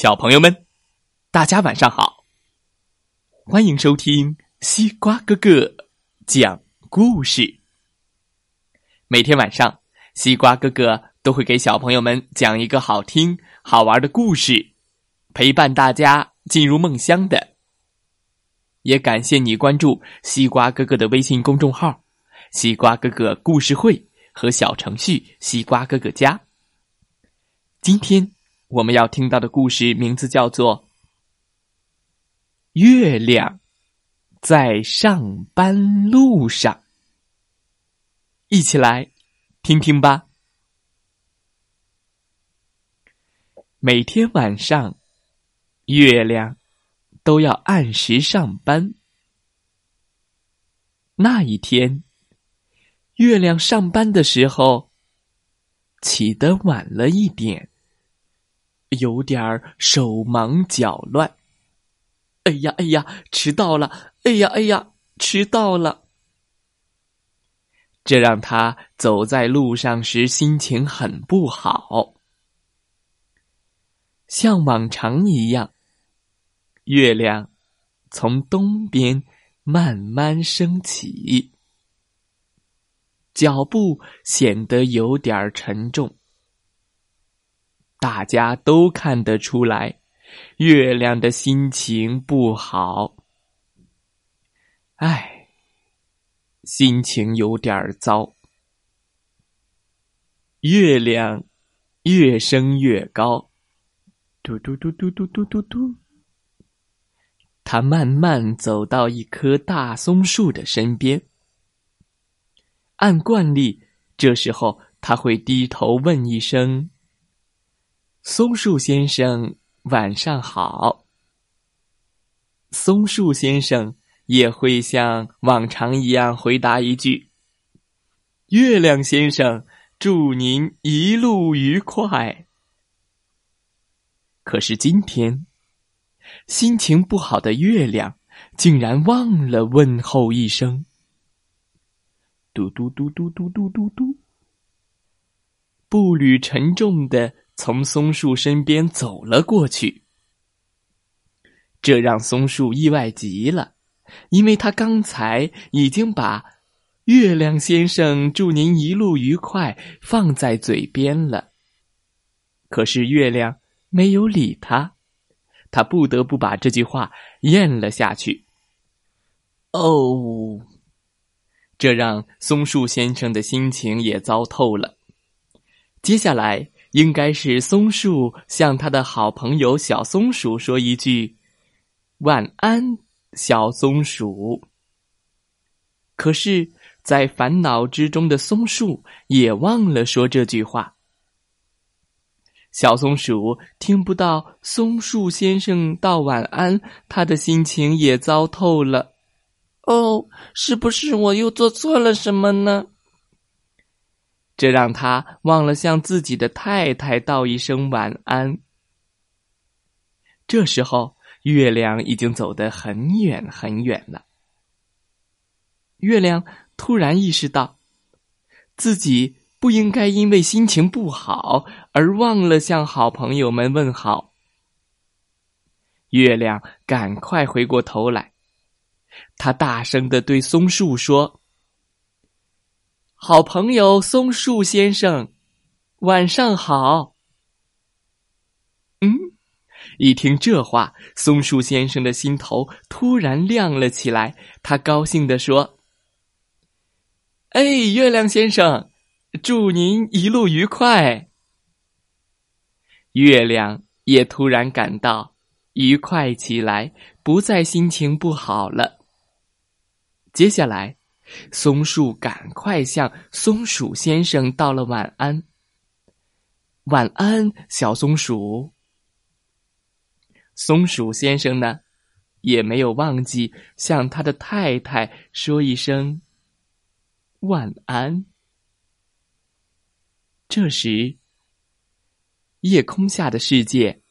小朋友们，大家晚上好！欢迎收听西瓜哥哥讲故事。每天晚上，西瓜哥哥都会给小朋友们讲一个好听、好玩的故事，陪伴大家进入梦乡的。也感谢你关注西瓜哥哥的微信公众号“西瓜哥哥故事会”和小程序“西瓜哥哥家”。今天。我们要听到的故事名字叫做《月亮在上班路上》，一起来听听吧。每天晚上，月亮都要按时上班。那一天，月亮上班的时候起得晚了一点。有点手忙脚乱。哎呀哎呀，迟到了！哎呀哎呀，迟到了！这让他走在路上时心情很不好。像往常一样，月亮从东边慢慢升起，脚步显得有点沉重。大家都看得出来，月亮的心情不好。唉，心情有点糟。月亮越升越高，嘟嘟嘟嘟嘟嘟嘟嘟。他慢慢走到一棵大松树的身边。按惯例，这时候他会低头问一声。松树先生，晚上好。松树先生也会像往常一样回答一句：“月亮先生，祝您一路愉快。”可是今天，心情不好的月亮竟然忘了问候一声：“嘟嘟嘟嘟嘟嘟嘟嘟。”步履沉重的。从松树身边走了过去，这让松树意外极了，因为他刚才已经把“月亮先生祝您一路愉快”放在嘴边了。可是月亮没有理他，他不得不把这句话咽了下去。哦，这让松树先生的心情也糟透了。接下来。应该是松树向他的好朋友小松鼠说一句：“晚安，小松鼠。”可是，在烦恼之中的松树也忘了说这句话。小松鼠听不到松树先生道晚安，他的心情也糟透了。哦，是不是我又做错了什么呢？这让他忘了向自己的太太道一声晚安。这时候，月亮已经走得很远很远了。月亮突然意识到，自己不应该因为心情不好而忘了向好朋友们问好。月亮赶快回过头来，他大声的对松树说。好朋友松树先生，晚上好。嗯，一听这话，松树先生的心头突然亮了起来。他高兴地说：“哎，月亮先生，祝您一路愉快。”月亮也突然感到愉快起来，不再心情不好了。接下来。松树赶快向松鼠先生道了晚安。晚安，小松鼠。松鼠先生呢，也没有忘记向他的太太说一声晚安。这时，夜空下的世界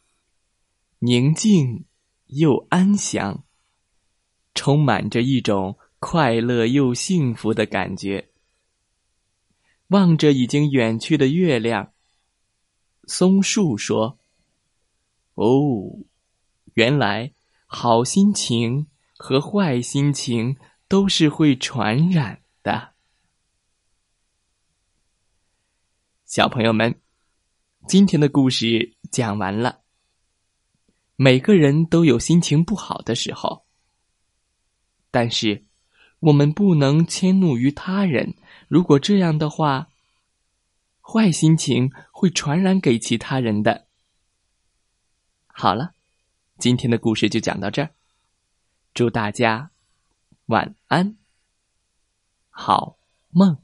宁静又安详，充满着一种。快乐又幸福的感觉。望着已经远去的月亮，松树说：“哦，原来好心情和坏心情都是会传染的。小朋友们，今天的故事讲完了。每个人都有心情不好的时候，但是我们不能迁怒于他人。如果这样的话，坏心情会传染给其他人的。好了，今天的故事就讲到这儿。祝大家晚安，好梦。